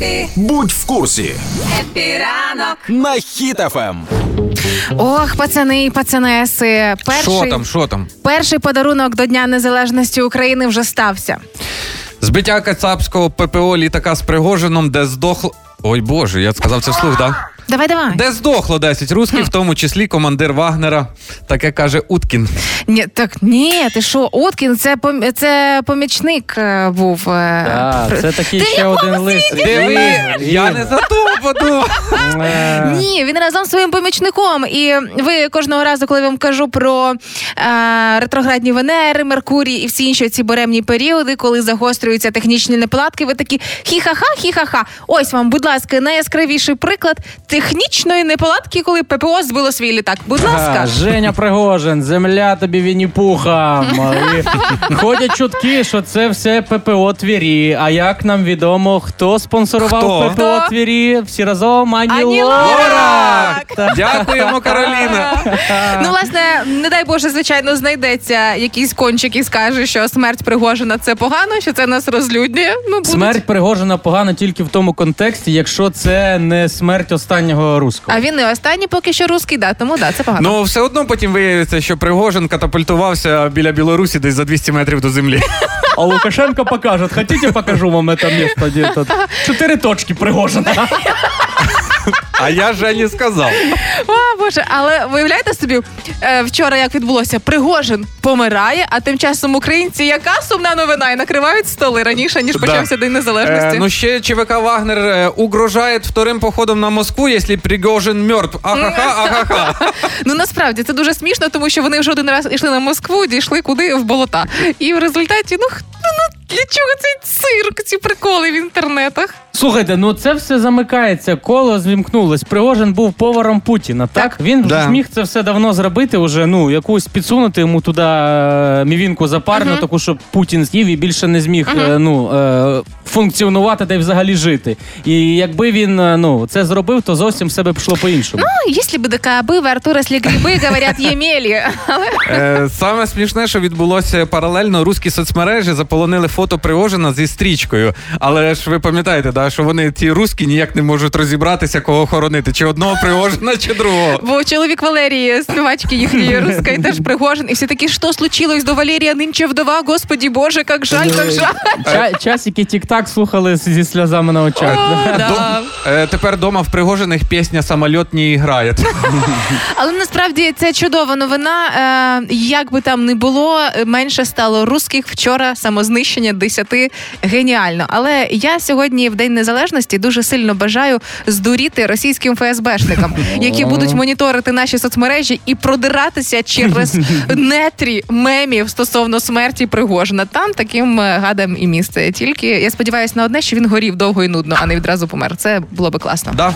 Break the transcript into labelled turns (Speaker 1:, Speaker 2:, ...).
Speaker 1: Happy,
Speaker 2: Будь в курсі
Speaker 1: Happy ранок.
Speaker 2: на Хіт FM.
Speaker 3: Ох, пацани і пацанеси. Перший,
Speaker 4: Що там, що там?
Speaker 3: перший подарунок до Дня Незалежності України вже стався.
Speaker 4: Збиття кацапського ППО літака з Пригожином, де здохло. Ой Боже, я сказав це вслух, да?
Speaker 3: Давай, давай.
Speaker 4: Де здохло 10 русських, в тому числі командир Вагнера. Таке каже Уткін.
Speaker 3: Ні, так ні, ти що, Уткін, це пом- це помічник е, був. е,
Speaker 5: Так, це такий
Speaker 3: Ти
Speaker 5: ще один лис.
Speaker 4: Диви, я не за то подумав.
Speaker 5: Е,
Speaker 3: Ні, він разом з своїм помічником. І ви кожного разу, коли я вам кажу про е, ретроградні Венери, Меркурій і всі інші ці буремні періоди, коли загострюються технічні неполадки, ви такі хі-ха-ха, хі-ха-ха. Ось вам, будь ласка, найяскравіший приклад технічної неполадки, коли ППО збило свій літак. Будь ласка.
Speaker 5: а, Женя Пригожин, земля тобі Вінні-Пухом. Ходять чутки, що це все ППО Твірі. А як нам відомо, хто спонсорував
Speaker 4: Хто?
Speaker 5: ППО Твірі? Всі разом Ані,
Speaker 3: Ані
Speaker 5: Лора!
Speaker 3: Лорак.
Speaker 5: Так.
Speaker 4: Дякуємо, Кароліна.
Speaker 3: Ну, власне, не дай Боже, звичайно, знайдеться якийсь кончик і скаже, що смерть Пригожина це погано, що це нас розлюднює. Ну, будуть.
Speaker 5: Смерть Пригожина погана тільки в тому контексті, якщо це не смерть останнього руського.
Speaker 3: А він не останній поки що русський, да, тому да, це погано.
Speaker 4: Ну, все одно потім виявиться, що Пригожин катапультувався біля Білорусі десь за 200 метрів до землі.
Speaker 5: А Лукашенко покаже. Хотите, покажу вам это место, где тут чотири точки Пригожина.
Speaker 4: А я Жені сказав.
Speaker 3: О, Боже, але виявляєте собі, е, вчора як відбулося, Пригожин помирає, а тим часом українці, яка сумна новина, і накривають столи раніше, ніж почався День Незалежності.
Speaker 4: Е, ну ще ЧВК Вагнер е, угрожає вторим походом на Москву, якщо Пригожин мертв. Ахаха, ахаха.
Speaker 3: Ну насправді це дуже смішно, тому що вони вже один раз йшли на Москву, дійшли куди в болота. І в результаті, ну ну, ну для чого цей цирк, ці приколи в інтернетах?
Speaker 5: Слухайте, ну це все замикається. Коло звімкнулось. Пригожин був поваром Путіна. Так,
Speaker 3: Так.
Speaker 5: він
Speaker 4: Да.
Speaker 5: міг це все давно зробити. Уже ну якусь підсунути йому туди е, мівінку запарну, таку, щоб Путін з'їв і більше не зміг е, ну е, функціонувати та й взагалі жити. І якби він е, ну це зробив, то зовсім все би пішло по-іншому.
Speaker 3: Ну, якщо би ДКБ, в Артура слі гриби, говорять, ємелі.
Speaker 4: Е, Саме смішне, що відбулося паралельно, русські соцмережі заполонили фото Пригожина зі стрічкою. Але ж ви пам'ятаєте, да, що вони ті русські ніяк не можуть розібратися, кого хоронити, чи одного Пригожина, чи другого.
Speaker 3: Бо чоловік Валерії, співачки їхньої руської, теж Пригожин. І всі такі, що случилось до Валерія, нинче вдова, господі Боже, як жаль, як жаль.
Speaker 5: Ча- часики тік-так слухали зі сльозами на очах.
Speaker 3: О, да.
Speaker 4: Е, Тепер дома в Пригожиних пісня самольотні грає.
Speaker 3: Але насправді це чудова новина. Е, як би там не було, менше стало русських вчора самознищення 10 геніально. Але я сьогодні в День Незалежності дуже сильно бажаю здуріти російським ФСБшникам, які будуть моніторити наші соцмережі і продиратися через нетрі мемів стосовно смерті Пригожина. Там таким е, гадам і місце. Тільки я сподіваюся на одне, що він горів довго і нудно, а не відразу помер. Це було би класно.
Speaker 4: Да.